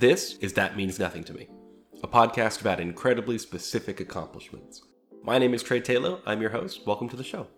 This is That Means Nothing to Me, a podcast about incredibly specific accomplishments. My name is Trey Taylor. I'm your host. Welcome to the show.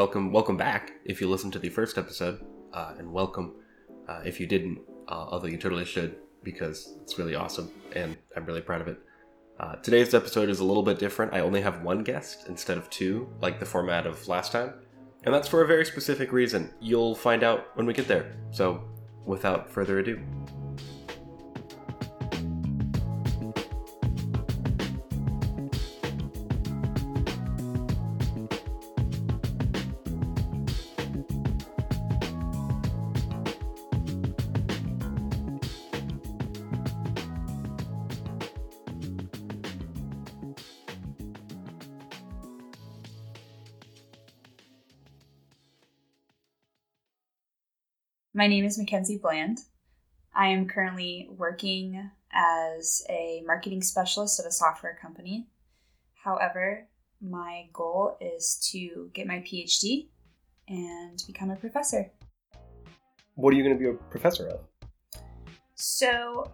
Welcome, welcome back. If you listened to the first episode, uh, and welcome uh, if you didn't, uh, although you totally should because it's really awesome and I'm really proud of it. Uh, today's episode is a little bit different. I only have one guest instead of two, like the format of last time, and that's for a very specific reason. You'll find out when we get there. So, without further ado. My name is Mackenzie Bland. I am currently working as a marketing specialist at a software company. However, my goal is to get my PhD and become a professor. What are you going to be a professor of? So,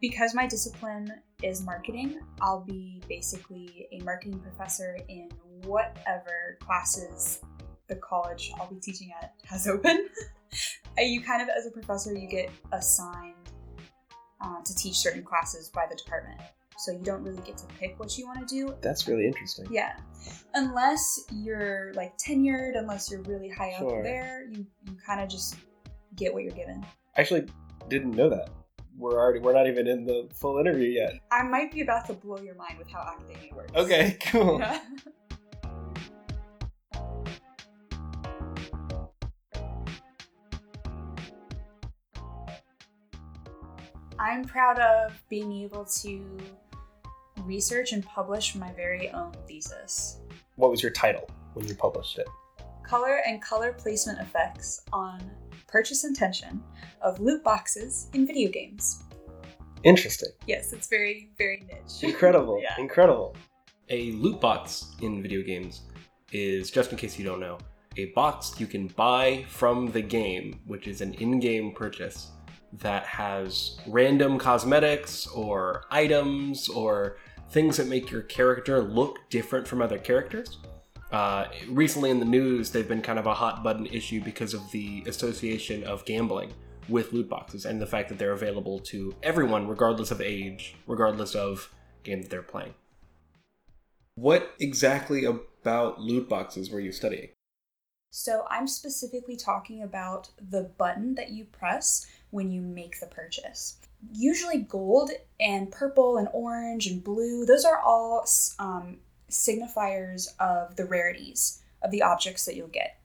because my discipline is marketing, I'll be basically a marketing professor in whatever classes the college I'll be teaching at has open. you kind of, as a professor, you get assigned uh, to teach certain classes by the department. So you don't really get to pick what you want to do. That's really interesting. Yeah. Unless you're like tenured, unless you're really high Sure. up there, you, you kind of just get what you're given. I actually didn't know that. We're already we're not even in the full interview yet. I might be about to blow your mind with how academia works. Okay, cool. Yeah. I'm proud of being able to research and publish my very own thesis. What was your title when you published it? Color and color placement effects on purchase intention of loot boxes in video games. Interesting. Yes, it's very, very niche. Incredible. Yeah. Incredible. A loot box in video games is, just in case you don't know, a box you can buy from the game, which is an in game purchase that has random cosmetics or items or things that make your character look different from other characters. Uh, recently in the news, they've been kind of a hot button issue because of the association of gambling with loot boxes and the fact that they're available to everyone, regardless of age, regardless of game that they're playing. What exactly about loot boxes were you studying? So, I'm specifically talking about the button that you press when you make the purchase. Usually, gold and purple and orange and blue, those are all um, signifiers of the rarities of the objects that you'll get.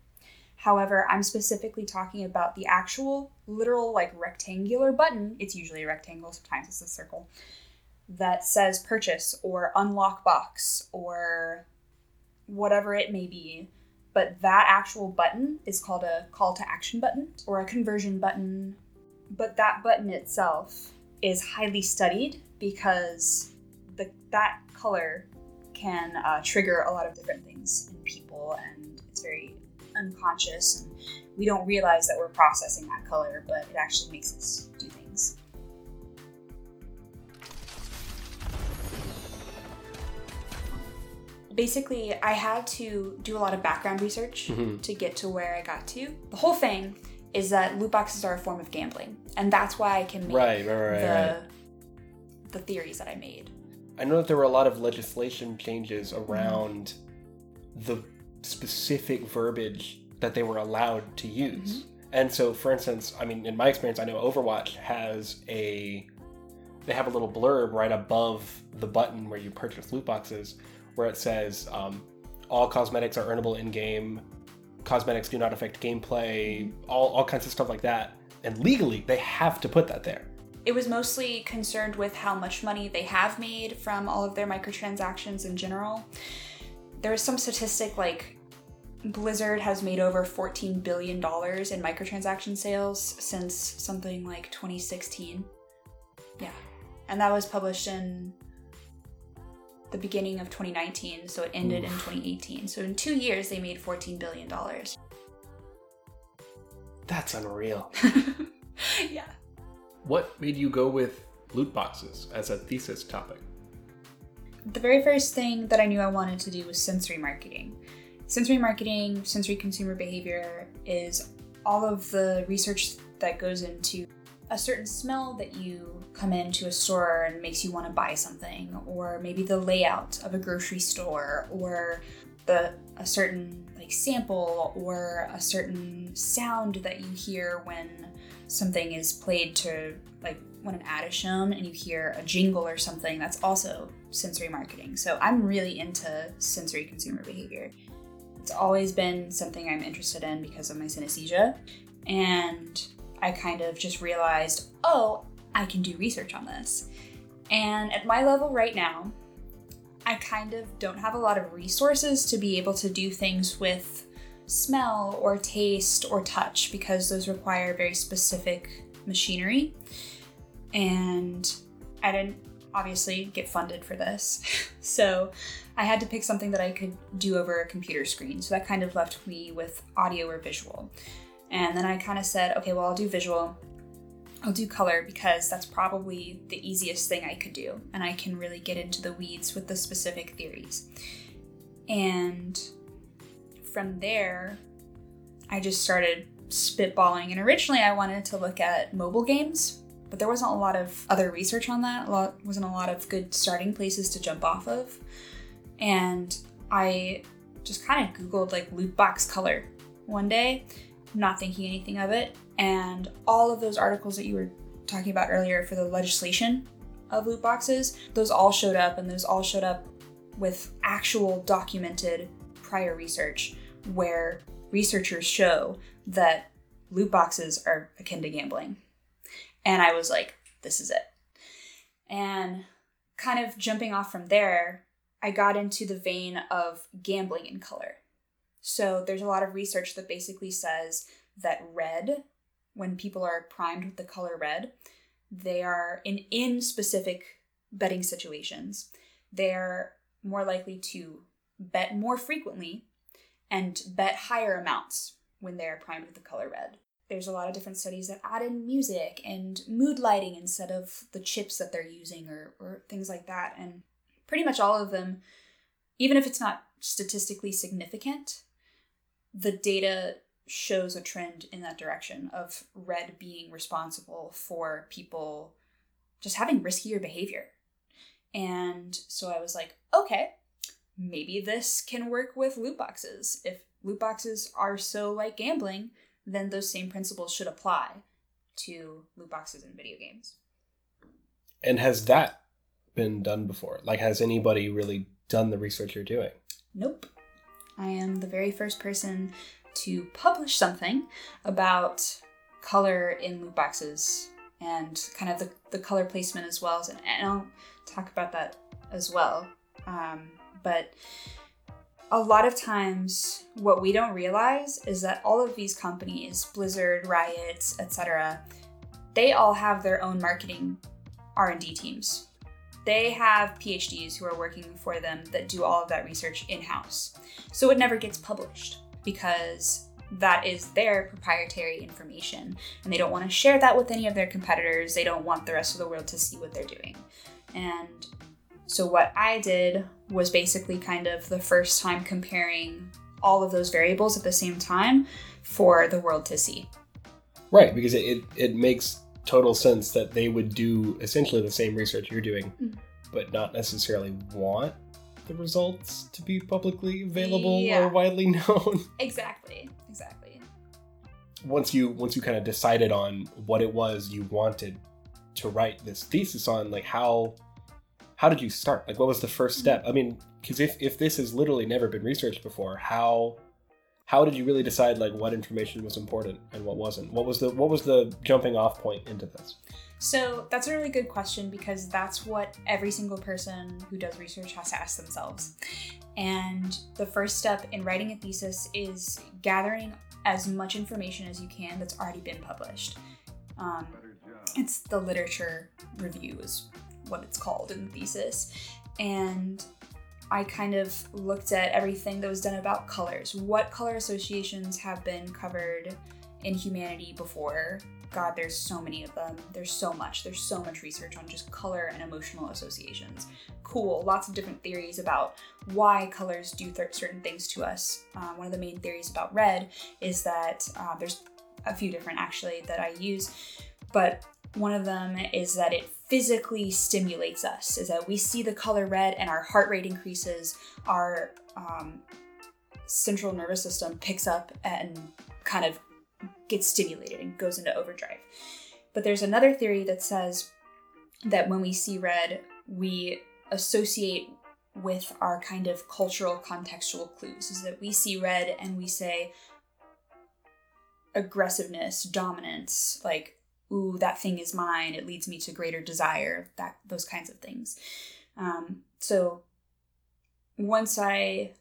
However, I'm specifically talking about the actual literal, like rectangular button. It's usually a rectangle, sometimes it's a circle, that says purchase or unlock box or whatever it may be but that actual button is called a call to action button or a conversion button. But that button itself is highly studied because the that color can uh, trigger a lot of different things in people, and it's very unconscious, and we don't realize that we're processing that color, but it actually makes us do things. basically i had to do a lot of background research Mhm. to get to where i got to the whole thing is that loot boxes are a form of gambling and that's why i can make Right, right, right, the the theories that i made I know that there were a lot of legislation changes around the specific verbiage that they were allowed to use. And so, for instance, I mean, in my experience, I know Overwatch has a they have a little blurb right above the button where you purchase loot boxes, where it says um, all cosmetics are earnable in game. Cosmetics do not affect gameplay. All all kinds of stuff like that. And legally, they have to put that there. it was mostly concerned with how much money they have made from all of their microtransactions in general. There was some statistic like Blizzard has made over $14 billion in microtransaction sales since something like 2016. Yeah. And that was published in the beginning of 2019, so it ended Oof. in 2018. So in two years, they made $14 billion. That's unreal. yeah. What made you go with loot boxes as a thesis topic? The very first thing that I knew I wanted to do was sensory marketing. Sensory marketing, sensory consumer behavior is all of the research that goes into a certain smell that you come into a store and makes you want to buy something, or maybe the layout of a grocery store, or the a certain like sample or a certain sound that you hear when something is played to like when an ad is shown and you hear a jingle or something that's also sensory marketing. So i'm really into sensory consumer behavior. It's always been something i'm interested in because of my synesthesia. And i kind of just realized oh i can do research on this and at my level right now I kind of don't have a lot of resources to be able to do things with smell or taste or touch because those require very specific machinery. And I didn't obviously get funded for this. so I had to pick something that I could do over a computer screen. So that kind of left me with audio or visual. And then I kind of said, okay, well, I'll do visual. I'll do color because that's probably the easiest thing I could do, and I can really get into the weeds with the specific theories. And from there, I just started spitballing. And originally, I wanted to look at mobile games, but there wasn't a lot of other research on that. A lot wasn't a lot of good starting places to jump off of. And I just kind of googled like loot box color one day, not thinking anything of it, and all of those articles that you were talking about earlier for the legislation of loot boxes, those all showed up, and those all showed up with actual documented prior research where researchers show that loot boxes are akin to gambling. And I was like, this is it. And kind of jumping off from there, I got into the vein of gambling in color. So there's a lot of research that basically says that red when people are primed with the color red, they are in in specific betting situations, they're more likely to bet more frequently and bet higher amounts when they're primed with the color red. There's a lot of different studies that add in music and mood lighting instead of the chips that they're using or, or things like that. And pretty much all of them, even if it's not statistically significant, the data shows a trend in that direction of red being responsible for people just having riskier behavior. And so I was like, okay, maybe this can work with loot boxes. If loot boxes are so like gambling, then those same principles should apply to loot boxes in video games. And has that been done before? Like, has anybody really done the research you're doing? Nope. I am the very first person to publish something about color in loot boxes and kind of the, the color placement as well. And, I'll talk about that as well. Um, but a lot of times what we don't realize is that all of these companies blizzard riot etc they all have their own marketing r&d teams they have phds who are working for them that do all of that research in-house so it never gets published because that is their proprietary information and they don't want to share that with any of their competitors. They don't want the rest of the world to see what they're doing. And so, what I did was basically kind of the first time comparing all of those variables at the same time for the world to see. Right, because it, it, it makes total sense that they would do essentially the same research you're doing, mm-hmm. but not necessarily want the results to be publicly available yeah. or widely known. Exactly. Exactly. Once you once you kind of decided on what it was you wanted to write this thesis on, like how how did you start? Like what was the first step? I mean, because if if this has literally never been researched before, how how did you really decide like what information was important and what wasn't? What was the what was the jumping off point into this? So that's a really good question because that's what every single person who does research has to ask themselves. And the first step in writing a thesis is gathering as much information as you can that's already been published. Um, it's the literature review, is what it's called in the thesis. And I kind of looked at everything that was done about colors. What color associations have been covered in humanity before? God, there's so many of them. There's so much. There's so much research on just color and emotional associations. Cool. Lots of different theories about why colors do th- certain things to us. Uh, one of the main theories about red is that uh, there's a few different actually that I use, but one of them is that it physically stimulates us, is that we see the color red and our heart rate increases, our um, central nervous system picks up and kind of gets stimulated and goes into overdrive. But there's another theory that says that when we see red, we associate with our kind of cultural contextual clues, is that we see red and we say aggressiveness, dominance, like ooh, that thing is mine. It leads me to greater desire. That those kinds of things. Um, so once I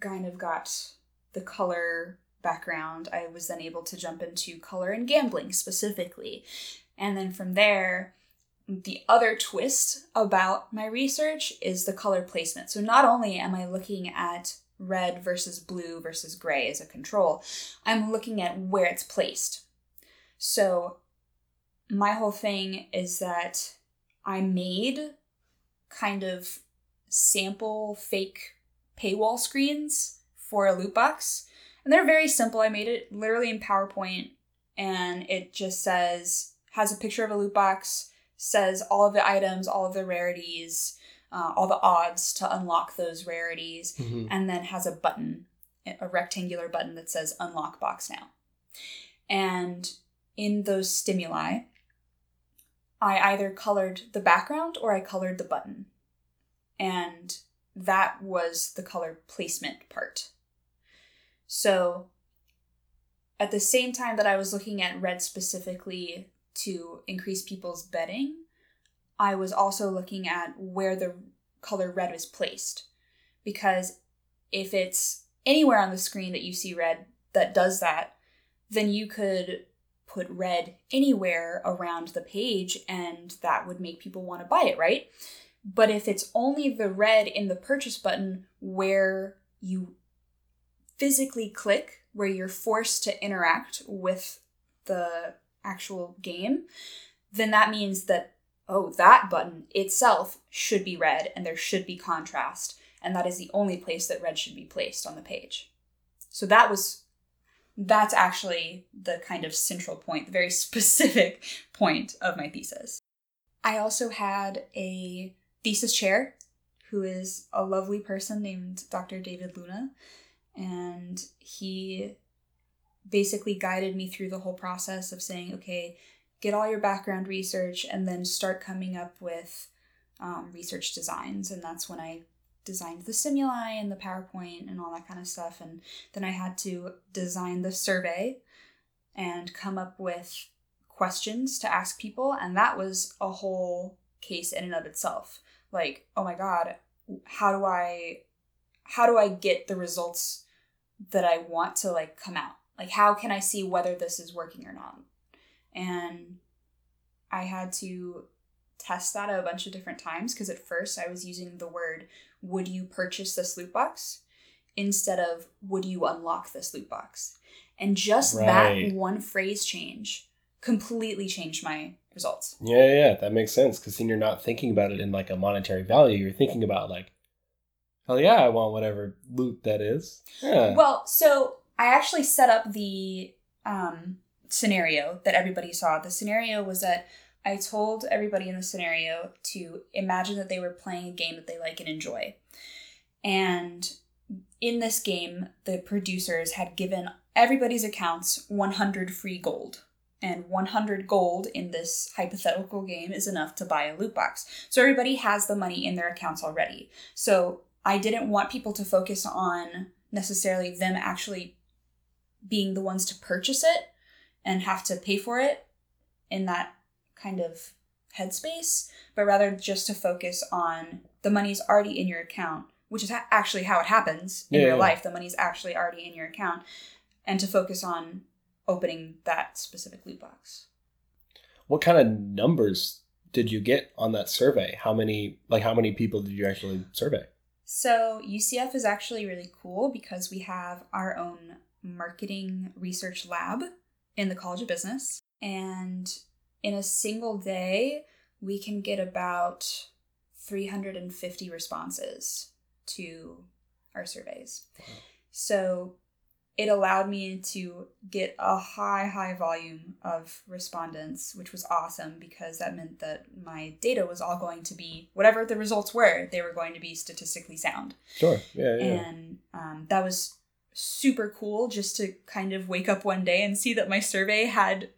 kind of got the color background, I was then able to jump into color and gambling specifically. And then from there, the other twist about my research is the color placement. So not only am I looking at red versus blue versus gray as a control, I'm looking at where it's placed. So my whole thing is that I made kind of sample fake paywall screens for a loot box. And they're very simple. I made it literally in PowerPoint and it just says, has a picture of a loot box, says all of the items, all of the rarities, uh, all the odds to unlock those rarities, mm-hmm. and then has a button, a rectangular button that says unlock box now. And in those stimuli, I either colored the background or I colored the button. And that was the color placement part. So at the same time that I was looking at red specifically to increase people's betting, I was also looking at where the color red was placed. Because if it's anywhere on the screen that you see red that does that, then you could put red anywhere around the page and that would make people want to buy it, right? But if it's only the red in the purchase button where you physically click, where you're forced to interact with the actual game, then that means that, oh, that button itself should be red and there should be contrast. And that is the only place that red should be placed on the page. So that was that's actually the kind of central point, the very specific point of my thesis. I also had a thesis chair who is a lovely person named Dr. David Luna, and he basically guided me through the whole process of saying, okay, get all your background research and then start coming up with um, research designs. And that's when I designed the simuli and the PowerPoint and all that kind of stuff. And then I had to design the survey and come up with questions to ask people. And that was a whole case in and of itself. Like, oh my God, how do I how do I get the results that I want to like come out? Like how can I see whether this is working or not? And I had to test that a bunch of different times because at first I was using the word would you purchase this loot box instead of would you unlock this loot box and just right. that one phrase change completely changed my results yeah yeah that makes sense because then you're not thinking about it in like a monetary value you're thinking about like oh yeah i want whatever loot that is yeah. well so i actually set up the um, scenario that everybody saw the scenario was that I told everybody in the scenario to imagine that they were playing a game that they like and enjoy. And in this game, the producers had given everybody's accounts 100 free gold. And 100 gold in this hypothetical game is enough to buy a loot box. So everybody has the money in their accounts already. So I didn't want people to focus on necessarily them actually being the ones to purchase it and have to pay for it in that kind of headspace, but rather just to focus on the money's already in your account, which is ha- actually how it happens in Yeah, real yeah. life. The money's actually already in your account, and to focus on opening that specific loot box. What kind of numbers did you get on that survey? How many like how many people did you actually survey? So, UCF is actually really cool because we have our own marketing research lab in the College of Business. And in a single day, we can get about 350 responses to our surveys. So, it allowed me to get a high, high volume of respondents, which was awesome because that meant that my data was all going to be whatever the results were, they were going to be statistically sound. Sure. Yeah, yeah. And um, that was super cool just to kind of wake up one day and see that my survey had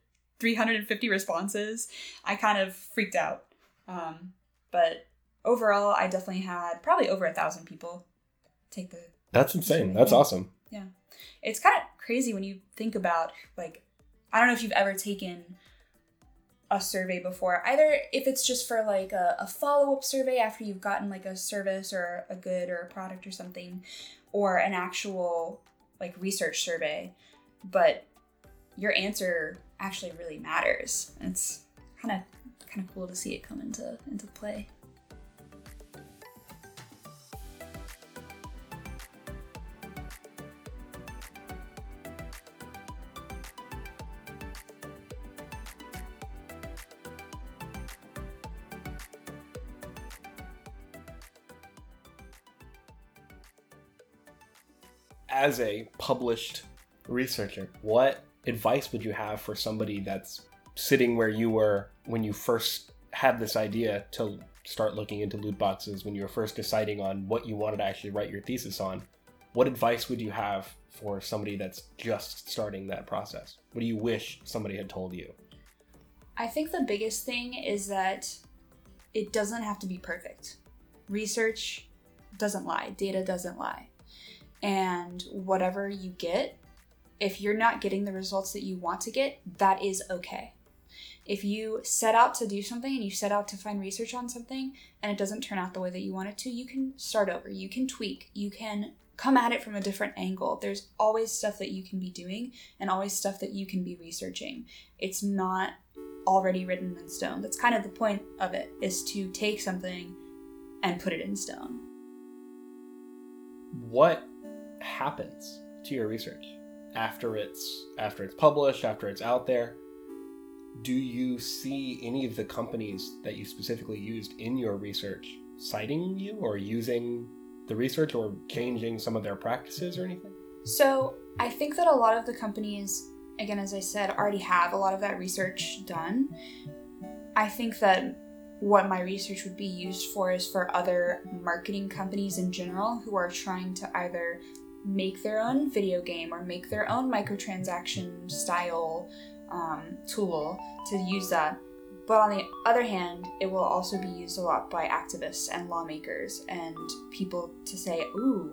350 responses. I kind of freaked out. Um, but overall, I definitely had probably over a thousand people take the That's insane. That's awesome. Yeah. it's kind of crazy when you think about like i don't know if you've ever taken a survey before either if it's just for like a, a follow-up survey after you've gotten like a service or a good or a product or something or an actual like research survey but your answer actually really matters. It's kind of kind of cool to see it come into into play. As a published researcher, what advice would you have for somebody that's sitting where you were when you first had this idea to start looking into loot boxes, when you were first deciding on what you wanted to actually write your thesis on? What advice would you have for somebody that's just starting that process? What do you wish somebody had told you? I think the biggest thing is that it doesn't have to be perfect. Research doesn't lie, data doesn't lie. And whatever you get, if you're not getting the results that you want to get, that is okay. If you set out to do something and you set out to find research on something and it doesn't turn out the way that you want it to, you can start over. You can tweak. You can come at it from a different angle. There's always stuff that you can be doing and always stuff that you can be researching. It's not already written in stone. That's kind of the point of it is to take something and put it in stone. What happens to your research after it's after it's published, after it's out there? Do you see any of the companies that you specifically used in your research citing you or using the research or changing some of their practices or anything? So, I think that a lot of the companies again as I said already have a lot of that research done. I think that what my research would be used for is for other marketing companies in general who are trying to either make their own video game or make their own microtransaction style um, tool to use that. But on the other hand, it will also be used a lot by activists and lawmakers and people to say, ooh,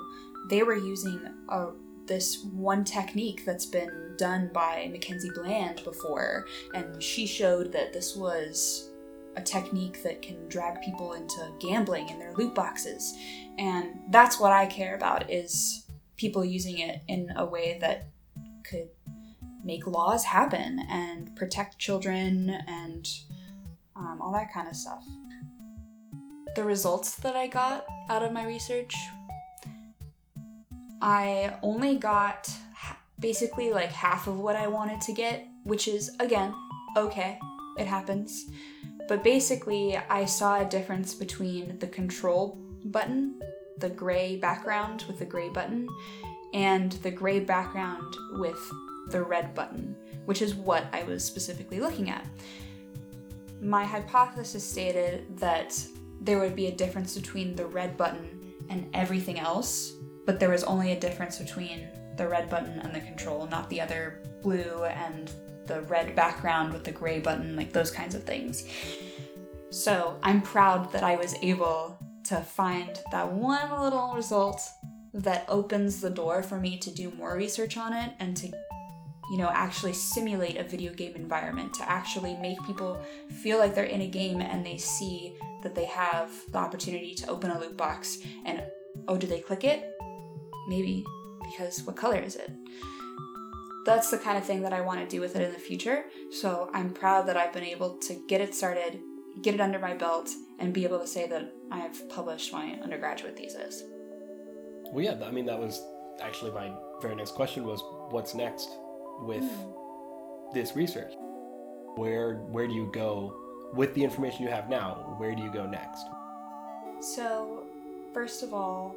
they were using a, this one technique that's been done by Mackenzie Bland before, and she showed that this was a technique that can drag people into gambling in their loot boxes. And that's what I care about is people using it in a way that could make laws happen and protect children and um, all that kind of stuff. The results that I got out of my research, I only got basically like half of what I wanted to get, which is, again, okay, it happens. But basically, I saw a difference between the control button, the gray background with the gray button, and the gray background with the red button, which is what I was specifically looking at. My hypothesis stated that there would be a difference between the red button and everything else, but there was only a difference between the red button and the control, not the other blue and the red background with the gray button, like those kinds of things. So I'm proud that I was able to find that one little result that opens the door for me to do more research on it and to you know actually simulate a video game environment to actually make people feel like they're in a game and they see that they have the opportunity to open a loot box and oh do they click it maybe because what color is it that's the kind of thing that I want to do with it in the future. So I'm proud that I've been able to get it started, get it under my belt, and be able to say that I've published my undergraduate thesis. Well, yeah, I mean, that was actually my very next question was what's next with mm. this research? Where, where do you go with the information you have now? Where do you go next? So, first of all,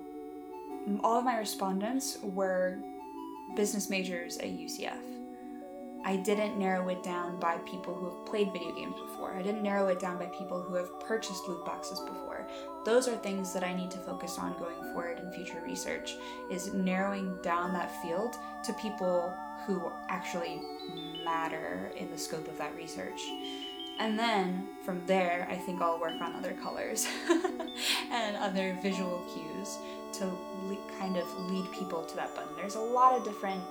all of my respondents were business majors at UCF. I didn't narrow it down by people who have played video games before. I didn't narrow it down by people who have purchased loot boxes before. Those are things that I need to focus on going forward in future research is narrowing down that field to people who actually matter in the scope of that research. And then from there, I think I'll work on other colors and other visual cues to le- kind of lead people to that button. There's a lot of different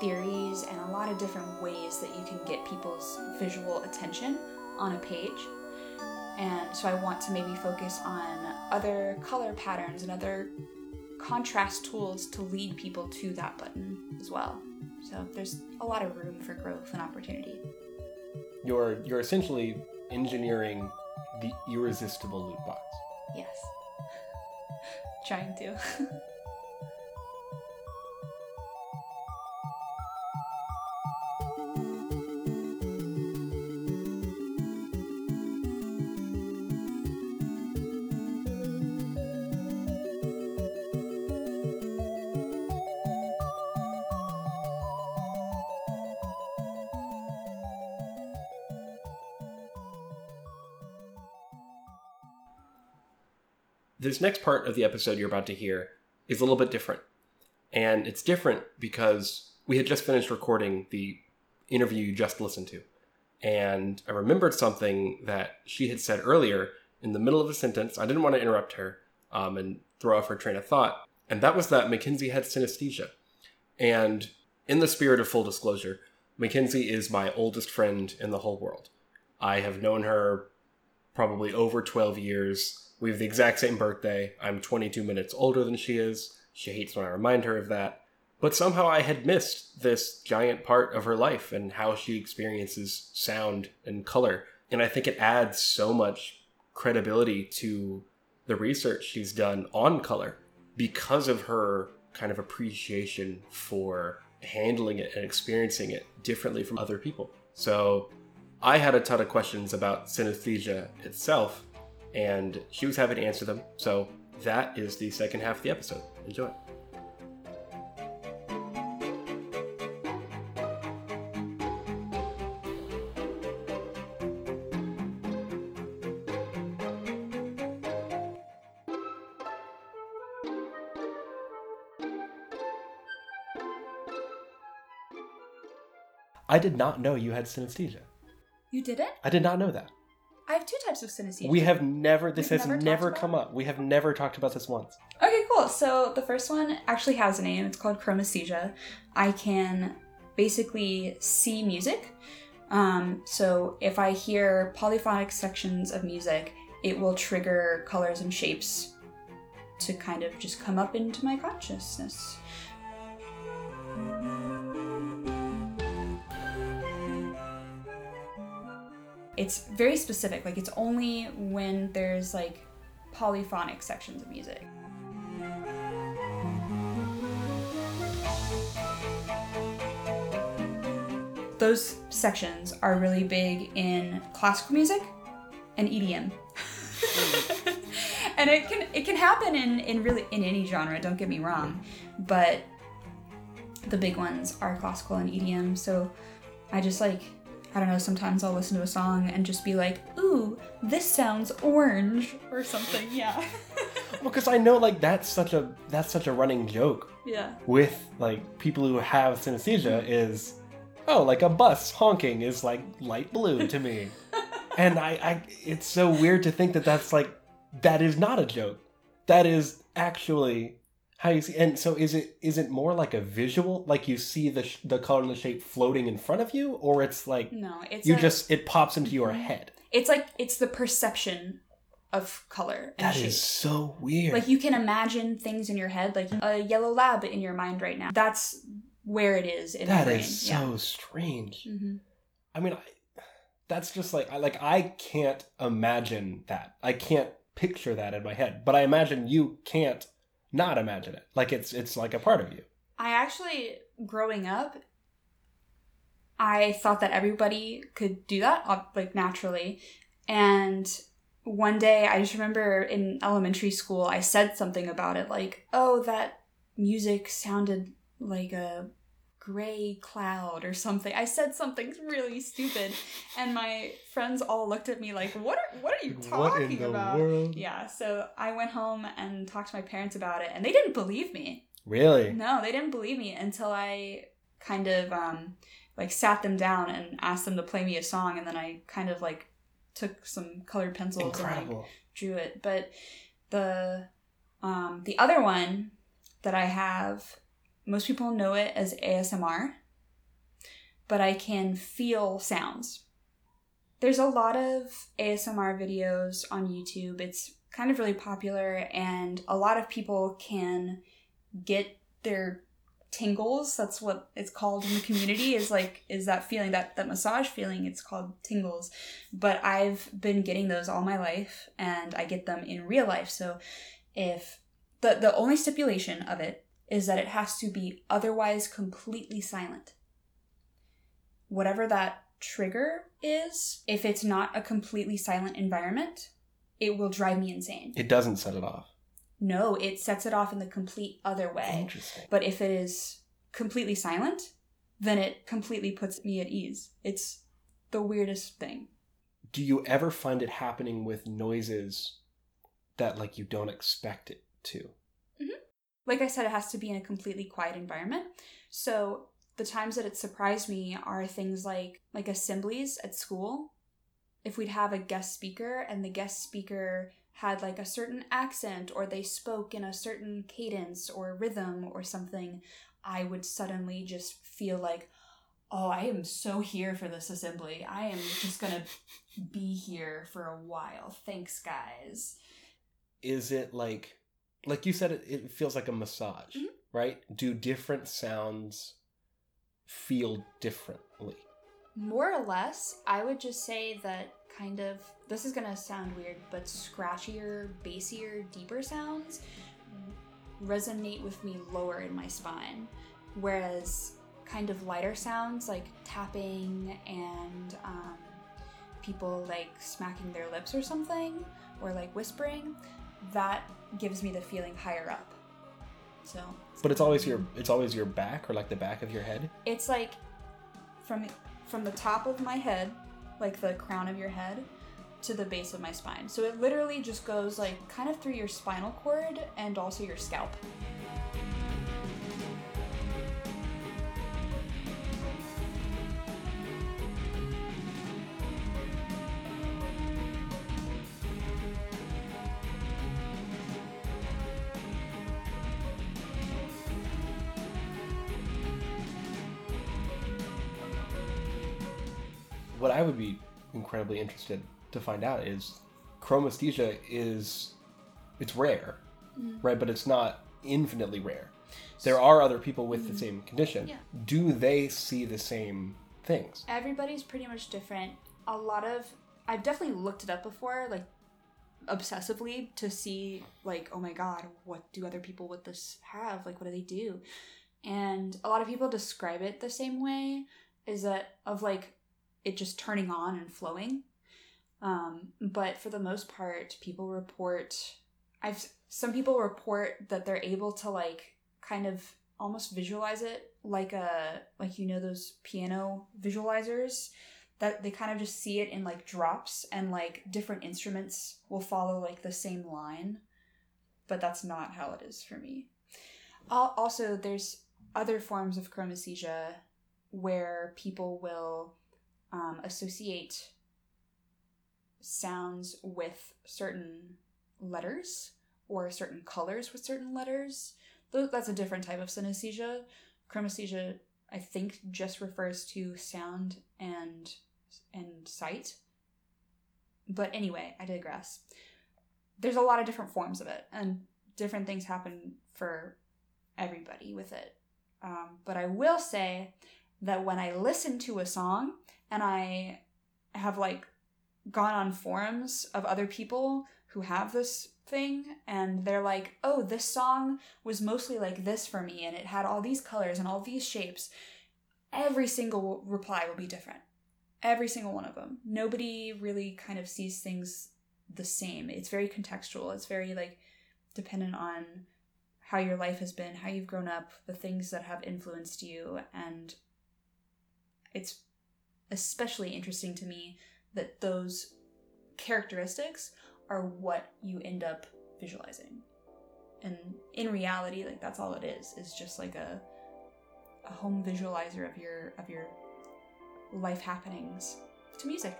theories and a lot of different ways that you can get people's visual attention on a page. And so I want to maybe focus on other color patterns and other contrast tools to lead people to that button as well. So there's a lot of room for growth and opportunity. You're you're essentially engineering the irresistible loot box. Yes trying to. this next part of the episode you're about to hear is a little bit different. And it's different because we had just finished recording the interview you just listened to. And I remembered something that she had said earlier in the middle of a sentence. I didn't want to interrupt her um, and throw off her train of thought. And that was that Mackenzie had synesthesia. And in the spirit of full disclosure, Mackenzie is my oldest friend in the whole world. I have known her probably over 12 years. We have the exact same birthday. I'm 22 minutes older than she is. She hates when I remind her of that. But somehow I had missed this giant part of her life and how she experiences sound and color. And I think it adds so much credibility to the research she's done on color because of her kind of appreciation for handling it and experiencing it differently from other people. So I had a ton of questions about synesthesia itself, and she was happy to answer them. So that is the second half of the episode. Enjoy. I did not know you had synesthesia. You didn't? I did not know that. I have two types of synesthesia. We have never. This We've has never, never come up. We have never talked about this once. Okay, cool. So the first one actually has a name. It's called chromesthesia. I can basically see music. Um, so if I hear polyphonic sections of music, it will trigger colors and shapes to kind of just come up into my consciousness. It's very specific. Like it's only when there's like polyphonic sections of music. Those sections are really big in classical music and EDM. and it can it can happen in, in really in any genre, don't get me wrong. But the big ones are classical and EDM, so I just like I don't know, sometimes I'll listen to a song and just be like, ooh, this sounds orange or something, yeah. well, because I know like that's such a that's such a running joke. Yeah. With like people who have synesthesia mm-hmm. is, oh, like a bus honking is like light blue to me, and I, I it's so weird to think that that's like that is not a joke. That is actually How you see? And so is it is it more like a visual, like you see the sh- the color and the shape floating in front of you, or it's like No, it's you a- just it pops into your head? it's like it's the perception of color and That shape. is so weird. Like you can imagine things in your head, like a yellow lab in your mind right now. That's where it is in that is so strange. Yeah. hmm I mean, I, that's just like I like I can't imagine that. I can't picture that in my head, but I imagine you can't not imagine it. Like it's it's like a part of you. I actually, growing up, I thought that everybody could do that, like naturally. And one day, I just remember in elementary school, I said something about it, like, "Oh, that music sounded like a gray cloud or something." I said something really stupid, and my friends all looked at me like, "What are What are you talking about?" world? Yeah, so I went home and talked to my parents about it, and they didn't believe me. Really? No, they didn't believe me until I kind of um, like sat them down and asked them to play me a song, and then I kind of like took some colored pencils and like drew it. But the um, the other one that I have, most people know it as ASMR, but I can feel sounds. There's a lot of ASMR videos on YouTube. It's kind of really popular, and a lot of people can get their tingles that's what it's called in the community is like is that feeling that that massage feeling it's called tingles but i've been getting those all my life and i get them in real life so if the the only stipulation of it is that it has to be otherwise completely silent whatever that trigger is if it's not a completely silent environment it will drive me insane It doesn't set it off. no it sets it off in the complete other way Interesting. but if it is completely silent, then it completely puts me at ease. It's the weirdest thing. Do you ever find it happening with noises that like you don't expect it to? Like I said, it has to be in a completely quiet environment. So the times that it surprised me are things like like assemblies at school. If we'd have a guest speaker and the guest speaker had like a certain accent or they spoke in a certain cadence or rhythm or something, I would suddenly just feel like, oh, I am so here for this assembly. I am just gonna be here for a while. Thanks, guys. Is it like like you said it, it feels like a massage, Mhm. right? Do different sounds feel differently? More or less, I would just say that kind of this is gonna sound weird, but scratchier, bassier, deeper sounds resonate with me lower in my spine, whereas kind of lighter sounds like tapping and um, people like smacking their lips or something, or like whispering, that gives me the feeling higher up. So, But it's always your it's always your back or like the back of your head. it's like from from the top of my head, like the crown of your head, to the base of my spine. So it literally just goes like kind of through your spinal cord and also your scalp. What I would be incredibly interested to find out is chromesthesia is it's rare, mm-hmm. right? But it's not infinitely rare. There are other people with the mm-hmm. same condition. Yeah. Do they see the same things? Everybody's pretty much different. A lot of I've definitely looked it up before, like obsessively to see like, oh my god, what do other people with this have? Like what do they do? And a lot of people describe it the same way, is that of like it just turning on and flowing. Um, but for the most part, people report I've some people report that they're able to like kind of almost visualize it like a like you know those piano visualizers that they kind of just see it in like drops and like different instruments will follow like the same line but that's not how it is for me also there's other forms of chromesthesia where people will um, associate sounds with certain letters or certain colors with certain letters That's a different type of synesthesia. Chromesthesia, I think, just refers to sound and and sight. But anyway, I digress. There's a lot of different forms of it, and different things happen for everybody with it. Um, but I will say that when I listen to a song and I have like gone on forums of other people who have this thing and they're like, oh, this song was mostly like this for me and it had all these colors and all these shapes, every single reply will be different. Every single one of them. Nobody really kind of sees things the same. It's very contextual. It's very like dependent on how your life has been, how you've grown up, the things that have influenced you. And it's especially interesting to me that those characteristics are what you end up visualizing. And in reality, like that's all it is, is just like a a home visualizer of your of your life happenings to music.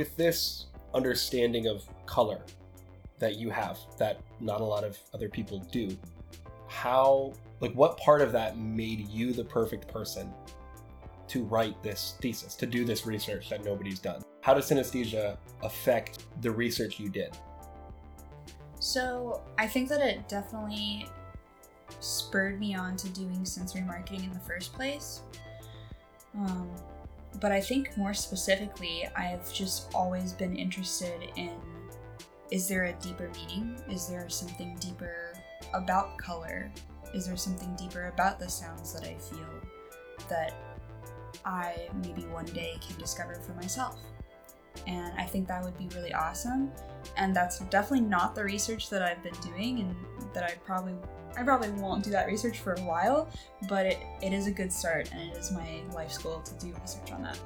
With this understanding of color that you have that not a lot of other people do how like what part of that made you the perfect person to write this thesis to do this research that nobody's done how does synesthesia affect the research you did So I think that it definitely spurred me on to doing sensory marketing in the first place. Um, but I think more specifically, I've just always been interested in is there a deeper meaning? Is there something deeper about color? Is there something deeper about the sounds that I feel that I maybe one day can discover for myself? And I think that would be really awesome. And that's definitely not the research that I've been doing and that I probably I probably won't do that research for a while, but it, it is a good start and it is my life goal to do research on that.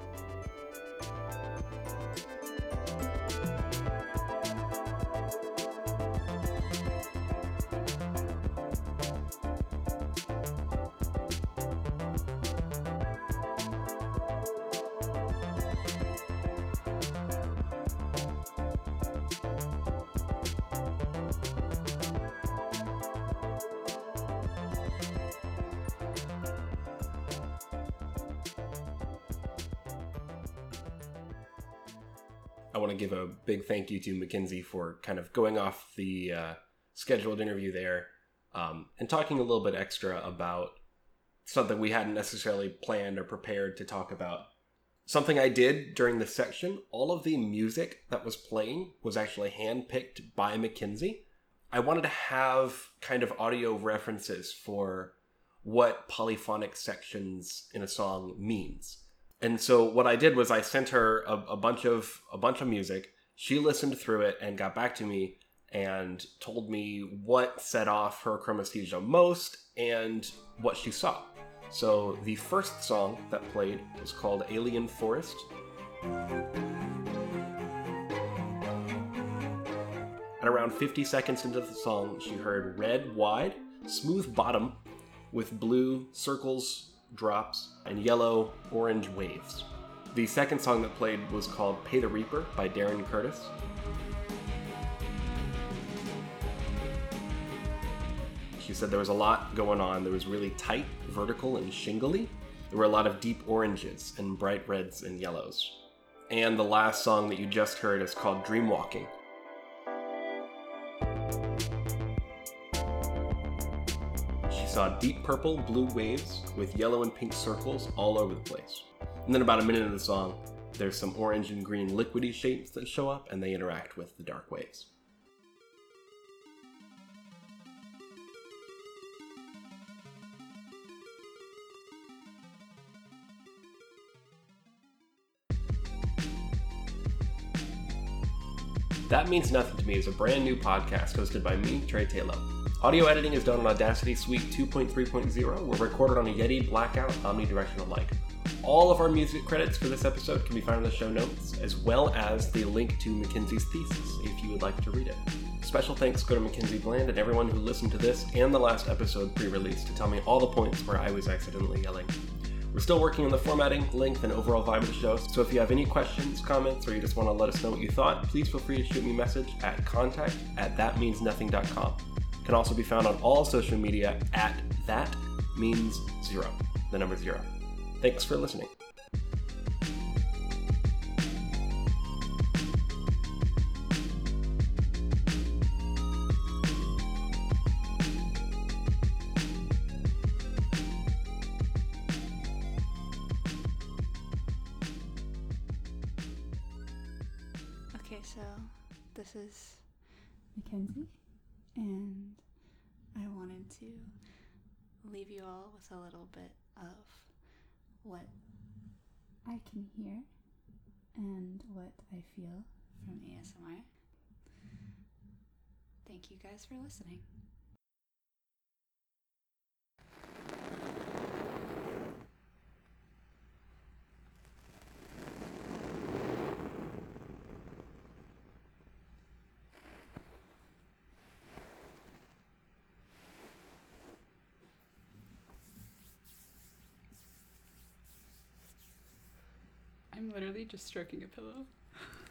Thank you to Mackenzie for kind of going off the uh, scheduled interview there um, and talking a little bit extra about something we hadn't necessarily planned or prepared to talk about. Something I did during this section, all of the music that was playing was actually handpicked by Mackenzie. I wanted to have kind of audio references for what polyphonic sections in a song means. And so what I did was I sent her a, a bunch of a bunch of music. She listened through it and got back to me and told me what set off her chromesthesia most and what she saw. So the first song that played was called Alien Forest. At around 50 seconds into the song, she heard red wide, smooth bottom with blue circles, drops, and yellow, orange waves. The second song that played was called Pay the Reaper by Darren Curtis. She said there was a lot going on. There was really tight, vertical, and shingly. There were a lot of deep oranges and bright reds and yellows. And the last song that you just heard is called Dreamwalking. She saw deep purple, blue waves with yellow and pink circles all over the place. And then, about a minute into the song, there's some orange and green liquidy shapes that show up and they interact with the dark waves. That Means Nothing to Me is a brand new podcast hosted by me, Trey Taylor. Audio editing is done on Audacity Suite 2.3.0. We're recorded on a Yeti Blackout omnidirectional mic. All of our music credits for this episode can be found in the show notes, as well as the link to Mackenzie's thesis if you would like to read it. Special thanks go to Mackenzie Bland and everyone who listened to this and the last episode pre release to tell me all the points where I was accidentally yelling. We're still working on the formatting, length, and overall vibe of the show, so if you have any questions, comments, or you just want to let us know what you thought, please feel free to shoot me a message at contact at thatmeansnothing.com. Can also be found on all social media at that means zero, the number zero. Thanks for listening. Okay, so this is Mackenzie, and I wanted to leave you all with a little bit of what I can hear and what I feel from ASMR. Thank you guys for listening. I'm literally just stroking a pillow.